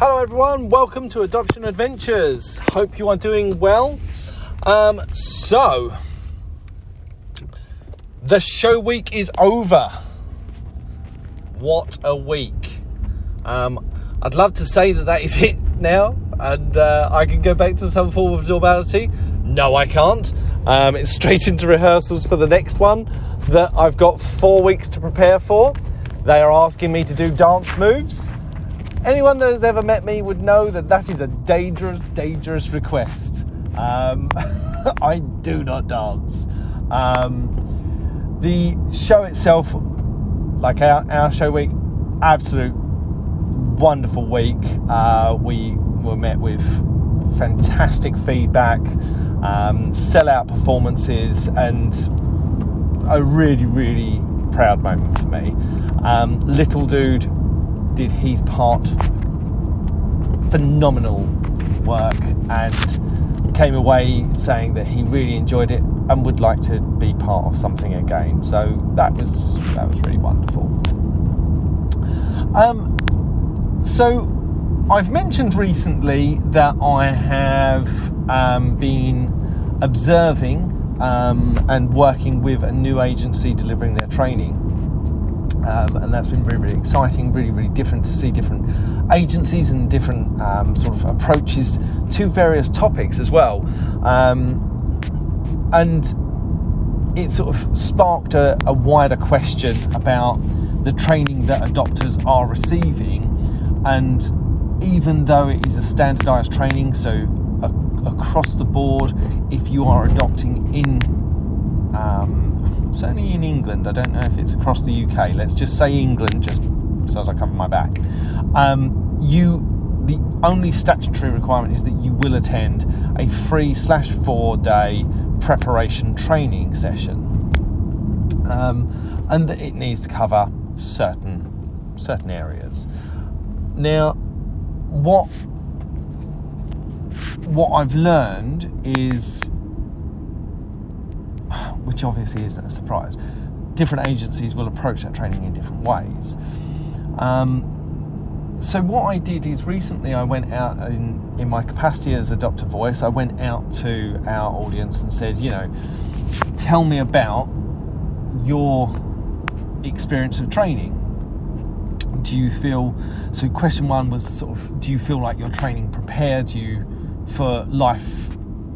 Hello, everyone. Welcome to Adoption Adventures. Hope you are doing well. Um, so, the show week is over. What a week! Um, I'd love to say that that is it now, and uh, I can go back to some form of normality. No, I can't. Um, it's straight into rehearsals for the next one that I've got four weeks to prepare for. They are asking me to do dance moves. Anyone that has ever met me would know that that is a dangerous, dangerous request. Um, I do not dance. Um, the show itself, like our, our show week, absolute wonderful week. Uh, we were met with fantastic feedback, um, sellout performances, and a really, really proud moment for me. Um, little dude did his part, phenomenal work, and came away saying that he really enjoyed it and would like to be part of something again. So that was that was really wonderful. Um, so I've mentioned recently that I have um, been observing um, and working with a new agency delivering their training. Um, and that's been really, really exciting, really, really different to see different agencies and different um, sort of approaches to various topics as well. Um, and it sort of sparked a, a wider question about the training that adopters are receiving. And even though it is a standardized training, so a, across the board, if you are adopting in um, certainly in England, I don't know if it's across the UK. Let's just say England, just so as I cover my back. Um, you, the only statutory requirement is that you will attend a three slash four day preparation training session, um, and that it needs to cover certain certain areas. Now, what what I've learned is, which obviously isn't a surprise, different agencies will approach that training in different ways. Um, so what I did is recently I went out in, in my capacity as a Voice. I went out to our audience and said, you know, tell me about your experience of training. Do you feel so? Question one was sort of, do you feel like your training prepared you for life,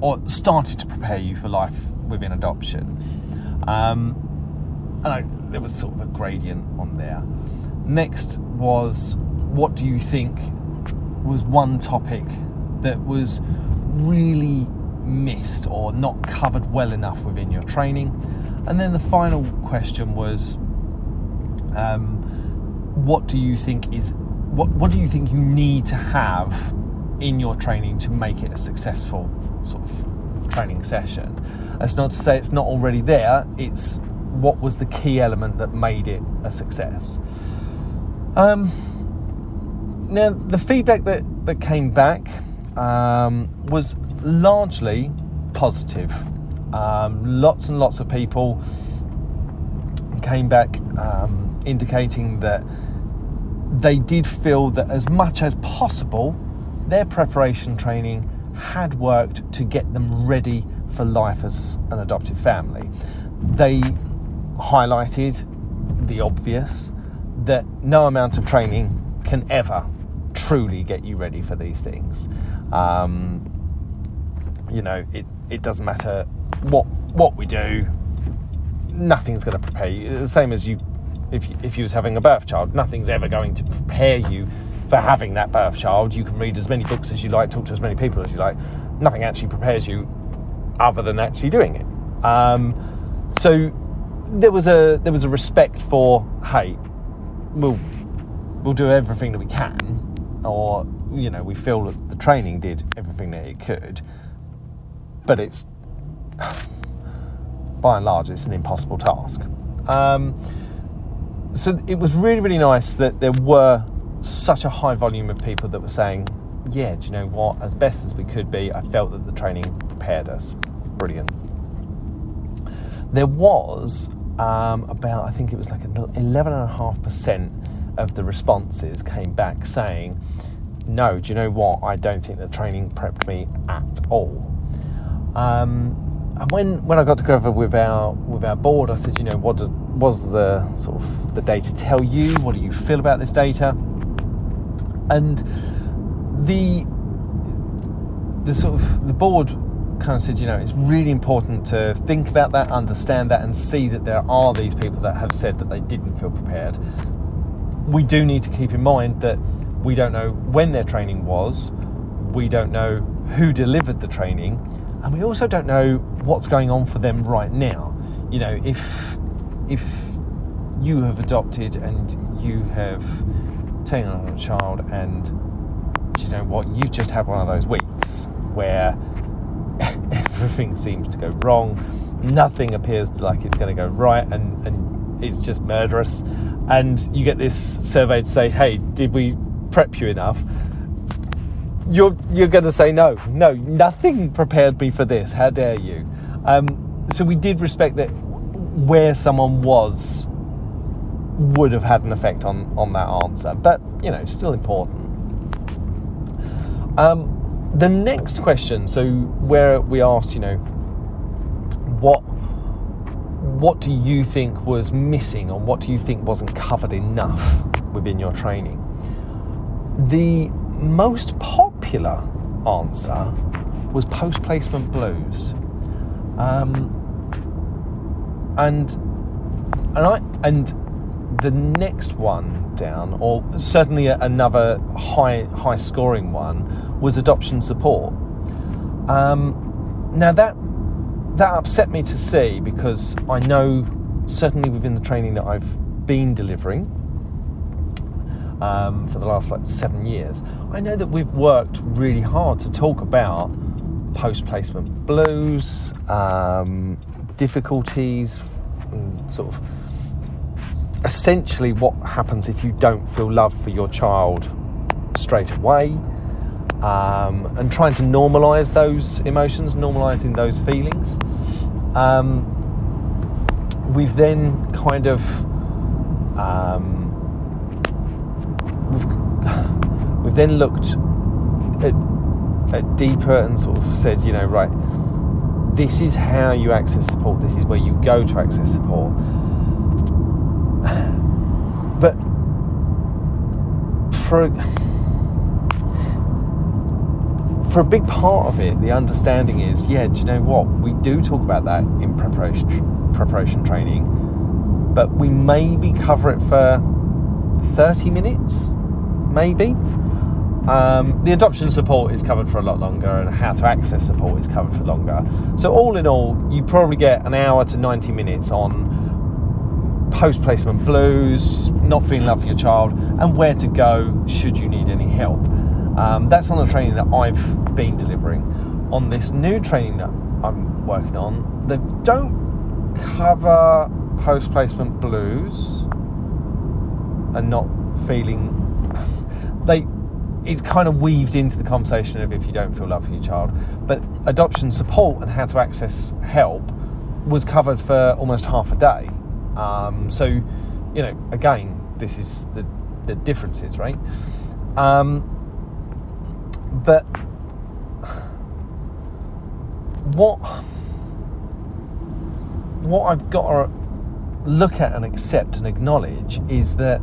or started to prepare you for life within adoption? Um, and I, there was sort of a gradient on there. Next was what do you think was one topic that was really missed or not covered well enough within your training? And then the final question was, um, what do you think is what what do you think you need to have in your training to make it a successful sort of training session? That's not to say it's not already there. It's what was the key element that made it a success. Um, now, the feedback that, that came back um, was largely positive. Um, lots and lots of people came back um, indicating that they did feel that as much as possible, their preparation training had worked to get them ready for life as an adopted family. They highlighted the obvious that no amount of training can ever truly get you ready for these things. Um, you know, it, it doesn't matter what what we do. Nothing's going to prepare you. The same as you, if you, if you was having a birth child, nothing's ever going to prepare you for having that birth child. You can read as many books as you like, talk to as many people as you like. Nothing actually prepares you, other than actually doing it. Um, so there was a there was a respect for hey, we'll we'll do everything that we can, or you know we feel that the training did everything that it could, but it's by and large it's an impossible task. Um, so it was really really nice that there were such a high volume of people that were saying, yeah, do you know what? As best as we could be, I felt that the training prepared us. Brilliant. There was um, about, I think it was like 11.5% of the responses came back saying no, do you know what? I don't think the training prepped me at all. Um, and when, when I got together with our with our board, I said, you know, what does was the sort of the data tell you? What do you feel about this data? And the the sort of the board kind of said, you know, it's really important to think about that, understand that, and see that there are these people that have said that they didn't feel prepared. We do need to keep in mind that we don't know when their training was, we don't know who delivered the training, and we also don't know what's going on for them right now. You know, if if you have adopted and you have taken on a child and you know what, you've just had one of those weeks where everything seems to go wrong, nothing appears like it's going to go right, and, and it's just murderous. And you get this survey to say, hey, did we prep you enough? You're, you're going to say no, no, nothing prepared me for this. How dare you? Um, so we did respect that where someone was would have had an effect on, on that answer, but you know, still important. Um, the next question, so where we asked, you know, what what do you think was missing, or what do you think wasn't covered enough within your training? The most popular answer was post placement blues, um, and and I and the next one down, or certainly another high high scoring one, was adoption support. Um, now that that upset me to see because I know certainly within the training that I've been delivering um, for the last like seven years, I know that we've worked really hard to talk about post placement blues, um, difficulties, sort of essentially what happens if you don't feel love for your child straight away um, and trying to normalize those emotions, normalizing those feelings. Um, we've then kind of um, we've, we've then looked at, at deeper and sort of said, you know, right, this is how you access support. This is where you go to access support but for a, for a big part of it, the understanding is, yeah, do you know what? We do talk about that in preparation preparation training, but we maybe cover it for 30 minutes, maybe. Um, the adoption support is covered for a lot longer, and how to access support is covered for longer. So, all in all, you probably get an hour to 90 minutes on post placement blues, not feeling love for your child, and where to go should you need any help. Um, that's on the training that I've been delivering. On this new training that I'm working on, they don't cover post placement blues and not feeling they it's kind of weaved into the conversation of if you don't feel love for your child but adoption support and how to access help was covered for almost half a day um, so, you know, again, this is the, the differences, right? Um, but what what I've got to look at and accept and acknowledge is that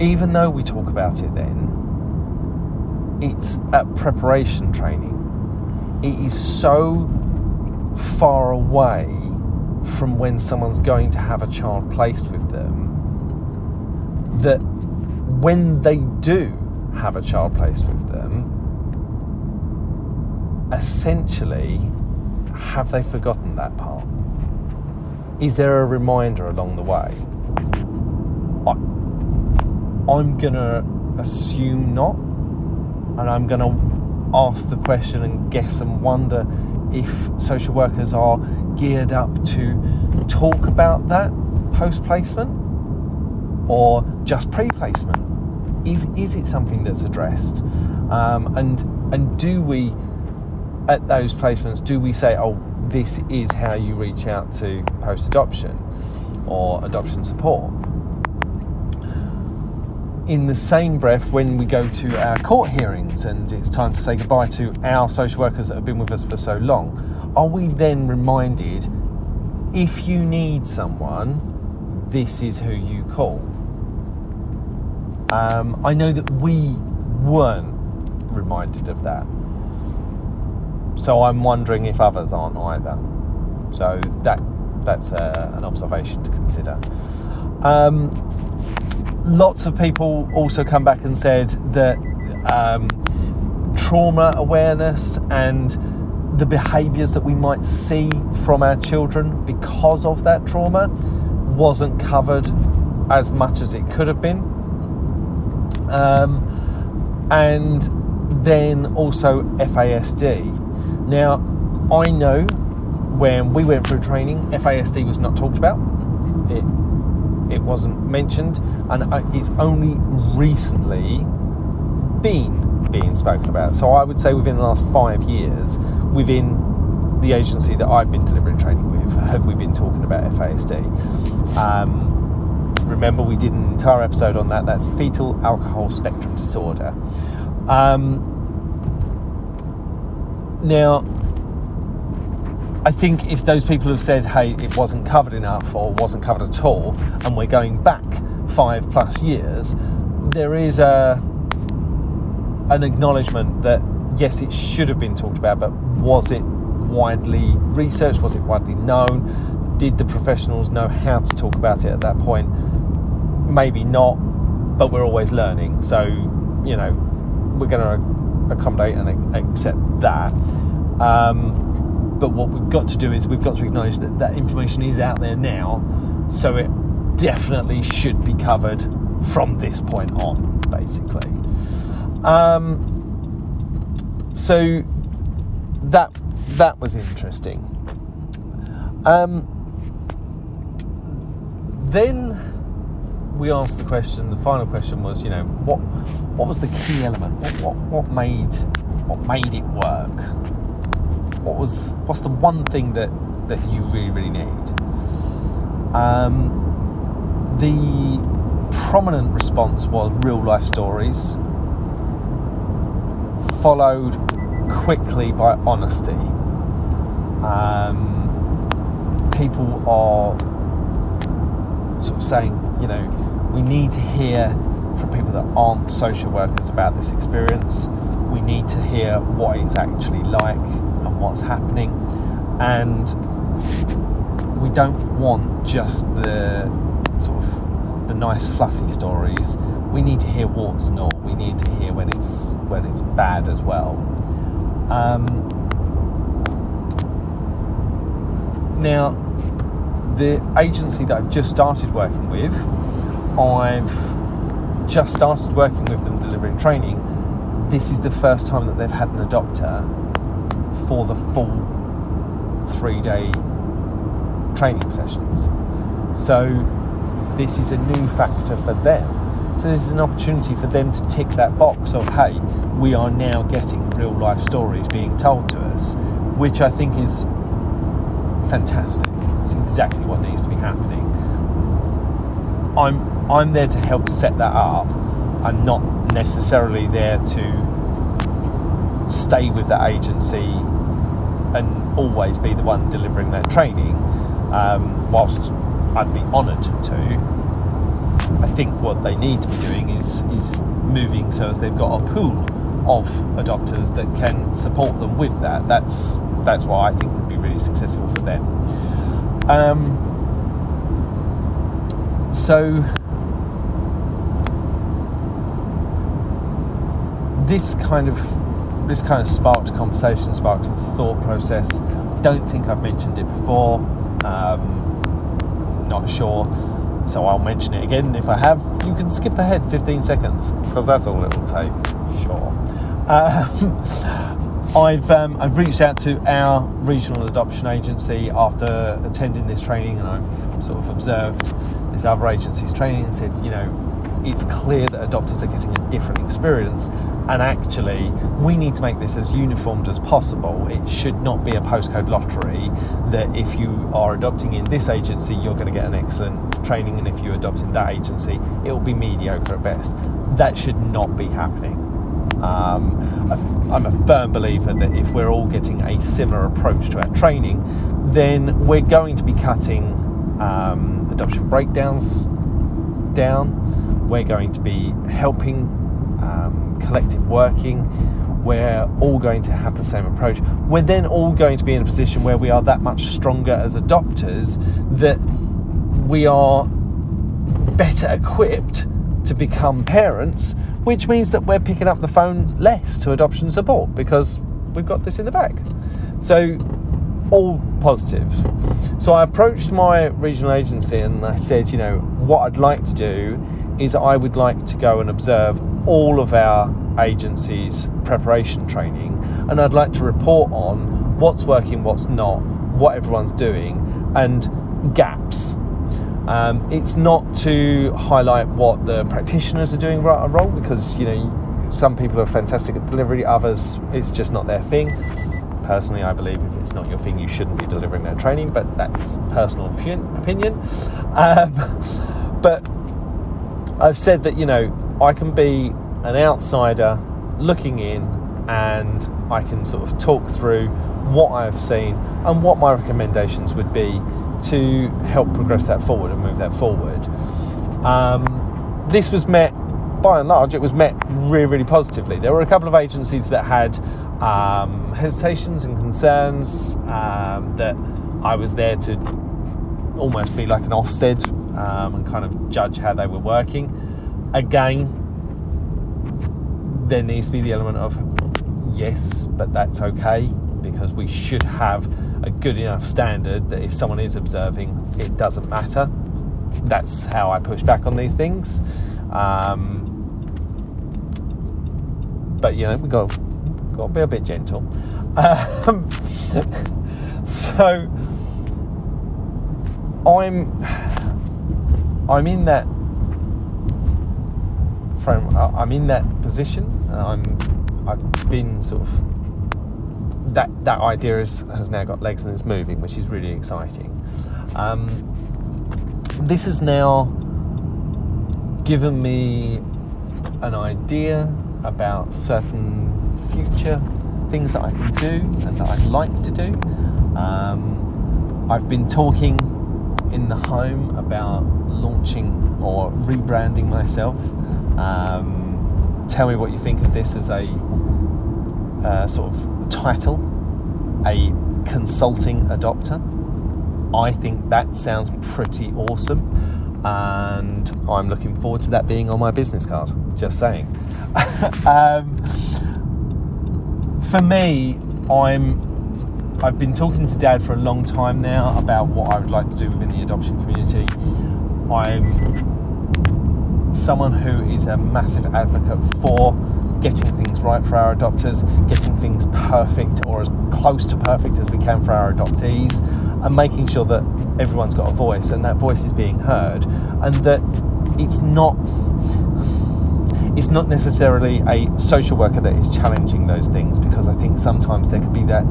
even though we talk about it then, it's at preparation training. It is so far away from when someone's going to have a child placed with them that when they do have a child placed with them, essentially, have they forgotten that part? Is there a reminder along the way? I, I'm gonna assume not, and I'm gonna ask the question and guess and wonder if social workers are geared up to talk about that post placement or just pre placement. Is, is it something that's addressed? Um, and, and do we, at those placements, do we say, oh, this is how you reach out to post adoption or adoption support? In the same breath, when we go to our court hearings and it's time to say goodbye to our social workers that have been with us for so long, are we then reminded if you need someone, this is who you call? Um, I know that we weren't reminded of that. So I'm wondering if others aren't either. So that that's uh, an observation to consider. Um, lots of people also come back and said that um, trauma awareness and the behaviours that we might see from our children because of that trauma wasn't covered as much as it could have been. Um, and then also FASD. Now, I know when we went through training, FASD was not talked about. It it wasn't mentioned, and it's only recently been being spoken about. So I would say within the last five years, within the agency that I've been delivering training with, have we been talking about FASD? Um, remember, we did an entire episode on that. That's fetal alcohol spectrum disorder. Um, now, I think if those people have said, hey, it wasn't covered enough or wasn't covered at all, and we're going back five plus years, there is a an acknowledgement that yes, it should have been talked about, but was it widely researched? Was it widely known? Did the professionals know how to talk about it at that point? Maybe not, but we're always learning. So, you know, we're going to accommodate and accept that. Um, but what we've got to do is we've got to acknowledge that that information is out there now, so it definitely should be covered from this point on, basically. Um, so that that was interesting. Um, then we asked the question. The final question was, you know, what what was the key element? What what, what made what made it work? what was what's the one thing that that you really really need? Um, the prominent response was real life stories, followed quickly by honesty. Um, people are sort of saying, you know, we need to hear from people that aren't social workers about this experience. We need to hear what it's actually like and what's happening, and we don't want just the sort of the nice fluffy stories. We need to hear warts and all. We need to hear when it's when it's bad as well. Um, now, the agency that I've just started working with, I've just started working with them delivering training. This is the first time that they've had an adopter for the full three day training sessions. So this is a new factor for them. So this is an opportunity for them to tick that box of hey, we are now getting real life stories being told to us, which I think is fantastic. It's exactly what needs to be happening. I'm I'm there to help set that up. I'm not necessarily there to stay with that agency and always be the one delivering that training, um, whilst I'd be honoured to. I think what they need to be doing is is moving so as they've got a pool of adopters that can support them with that. That's that's what I think would be really successful for them. Um, so this kind of this kind of sparked a conversation, sparked a thought process. I don't think I've mentioned it before. Um, not sure, so I'll mention it again. If I have, you can skip ahead 15 seconds because that's all it'll take. Sure. Um, I've um, I've reached out to our regional adoption agency after attending this training, and I've sort of observed this other agency's training and said, you know, it's clear that adopters are getting a different experience. And actually, we need to make this as uniformed as possible. It should not be a postcode lottery that if you are adopting in this agency, you're going to get an excellent training, and if you adopt in that agency, it will be mediocre at best. That should not be happening. Um, I'm a firm believer that if we're all getting a similar approach to our training, then we're going to be cutting um, adoption breakdowns down. We're going to be helping um, collective working. We're all going to have the same approach. We're then all going to be in a position where we are that much stronger as adopters that we are better equipped to become parents, which means that we're picking up the phone less to adoption support because we've got this in the back. So all positive. So I approached my regional agency and I said, you know, what I'd like to do is I would like to go and observe all of our agency's preparation training and I'd like to report on what's working, what's not, what everyone's doing, and gaps. Um, it's not to highlight what the practitioners are doing right or wrong because, you know, some people are fantastic at delivery, others, it's just not their thing personally, I believe if it's not your thing, you shouldn't be delivering that training, but that's personal opinion. Um, but I've said that, you know, I can be an outsider looking in and I can sort of talk through what I've seen and what my recommendations would be to help progress that forward and move that forward. Um, this was met, by and large, it was met really, really positively. There were a couple of agencies that had um, hesitations and concerns um, that I was there to almost be like an Ofsted um, and kind of judge how they were working. Again, there needs to be the element of yes, but that's okay because we should have a good enough standard that if someone is observing, it doesn't matter. That's how I push back on these things. Um, but you know, we've got got to be a bit gentle. Um, so I'm I'm in that frame. I'm in that position, I'm I've been sort of that that idea is, has now got legs and is moving, which is really exciting. Um, this has now given me an idea about certain future things that I can do and that I'd like to do. Um, I've been talking in the home about launching or rebranding myself. Um, tell me what you think of this as a uh, sort of title, a consulting adopter. I think that sounds pretty awesome, and I'm looking forward to that being on my business card. Just saying. um, for me, I'm I've been talking to Dad for a long time now about what I would like to do within the adoption community. I'm someone who is a massive advocate for getting things right for our adopters, getting things perfect or as close to perfect as we can for our adoptees, and making sure that everyone's got a voice and that voice is being heard, and that it's not it's not necessarily a social worker that is challenging those things because I think sometimes there could be that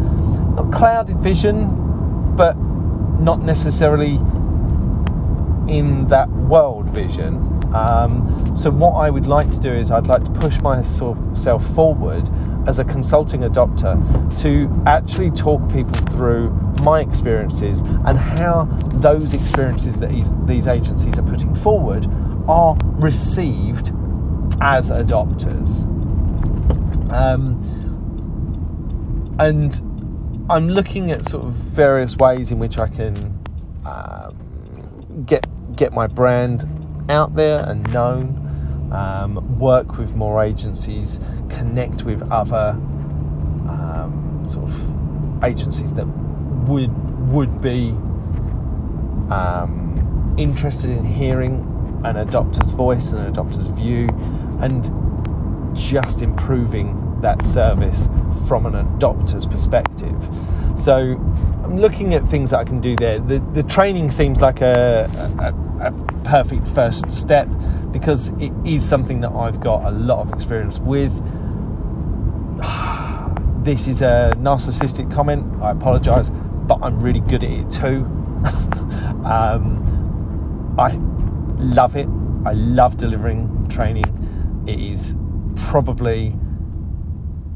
not clouded vision, but not necessarily in that world vision. Um, so, what I would like to do is, I'd like to push myself forward as a consulting adopter to actually talk people through my experiences and how those experiences that these agencies are putting forward are received as adopters. Um, and I'm looking at sort of various ways in which I can um, get get my brand out there and known. Um, work with more agencies, connect with other um, sort of agencies that would would be um, interested in hearing an adopter's voice and an adopter's view and just improving that service from an adopter's perspective. So I'm looking at things that I can do there. The, the training seems like a, a, a perfect first step because it is something that I've got a lot of experience with. This is a narcissistic comment. I apologise, but I'm really good at it too. um, I love it. I love delivering training. It is probably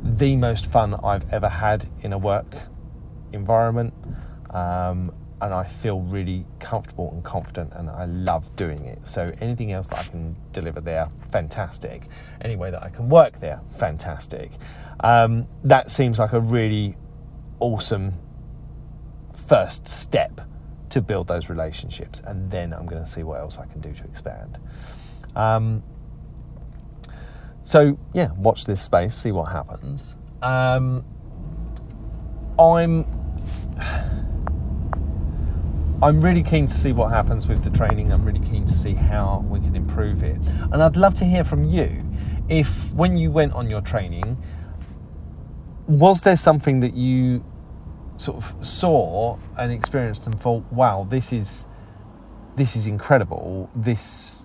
the most fun I've ever had in a work environment. Um, and I feel really comfortable and confident, and I love doing it. So, anything else that I can deliver there, fantastic. Any way that I can work there, fantastic. Um, that seems like a really awesome first step to build those relationships, and then I'm going to see what else I can do to expand. Um, so, yeah, watch this space, see what happens. Um, I'm. I'm really keen to see what happens with the training. I'm really keen to see how we can improve it. And I'd love to hear from you if, when you went on your training, was there something that you sort of saw and experienced and thought, "Wow, this is this is incredible. This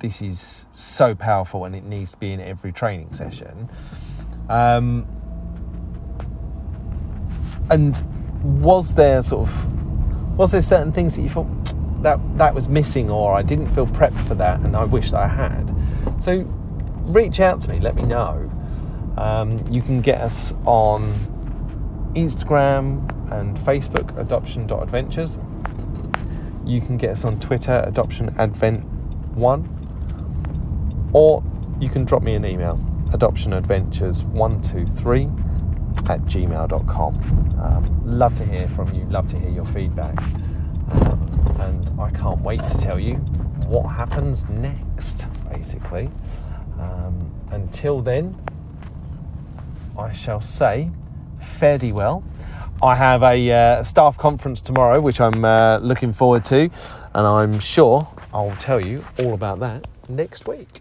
this is so powerful, and it needs to be in every training session." Um, and was there sort of was there certain things that you thought that that was missing, or I didn't feel prepped for that, and I wish I had? So reach out to me, let me know. Um, you can get us on Instagram and Facebook, adoption.adventures. You can get us on Twitter, adoptionadvent1. Or you can drop me an email, adoptionadventures123 at gmail.com. Um, love to hear from you, love to hear your feedback. Um, and I can't wait to tell you what happens next, basically. Um, until then, I shall say, fare thee well. I have a uh, staff conference tomorrow, which I'm uh, looking forward to, and I'm sure I'll tell you all about that next week.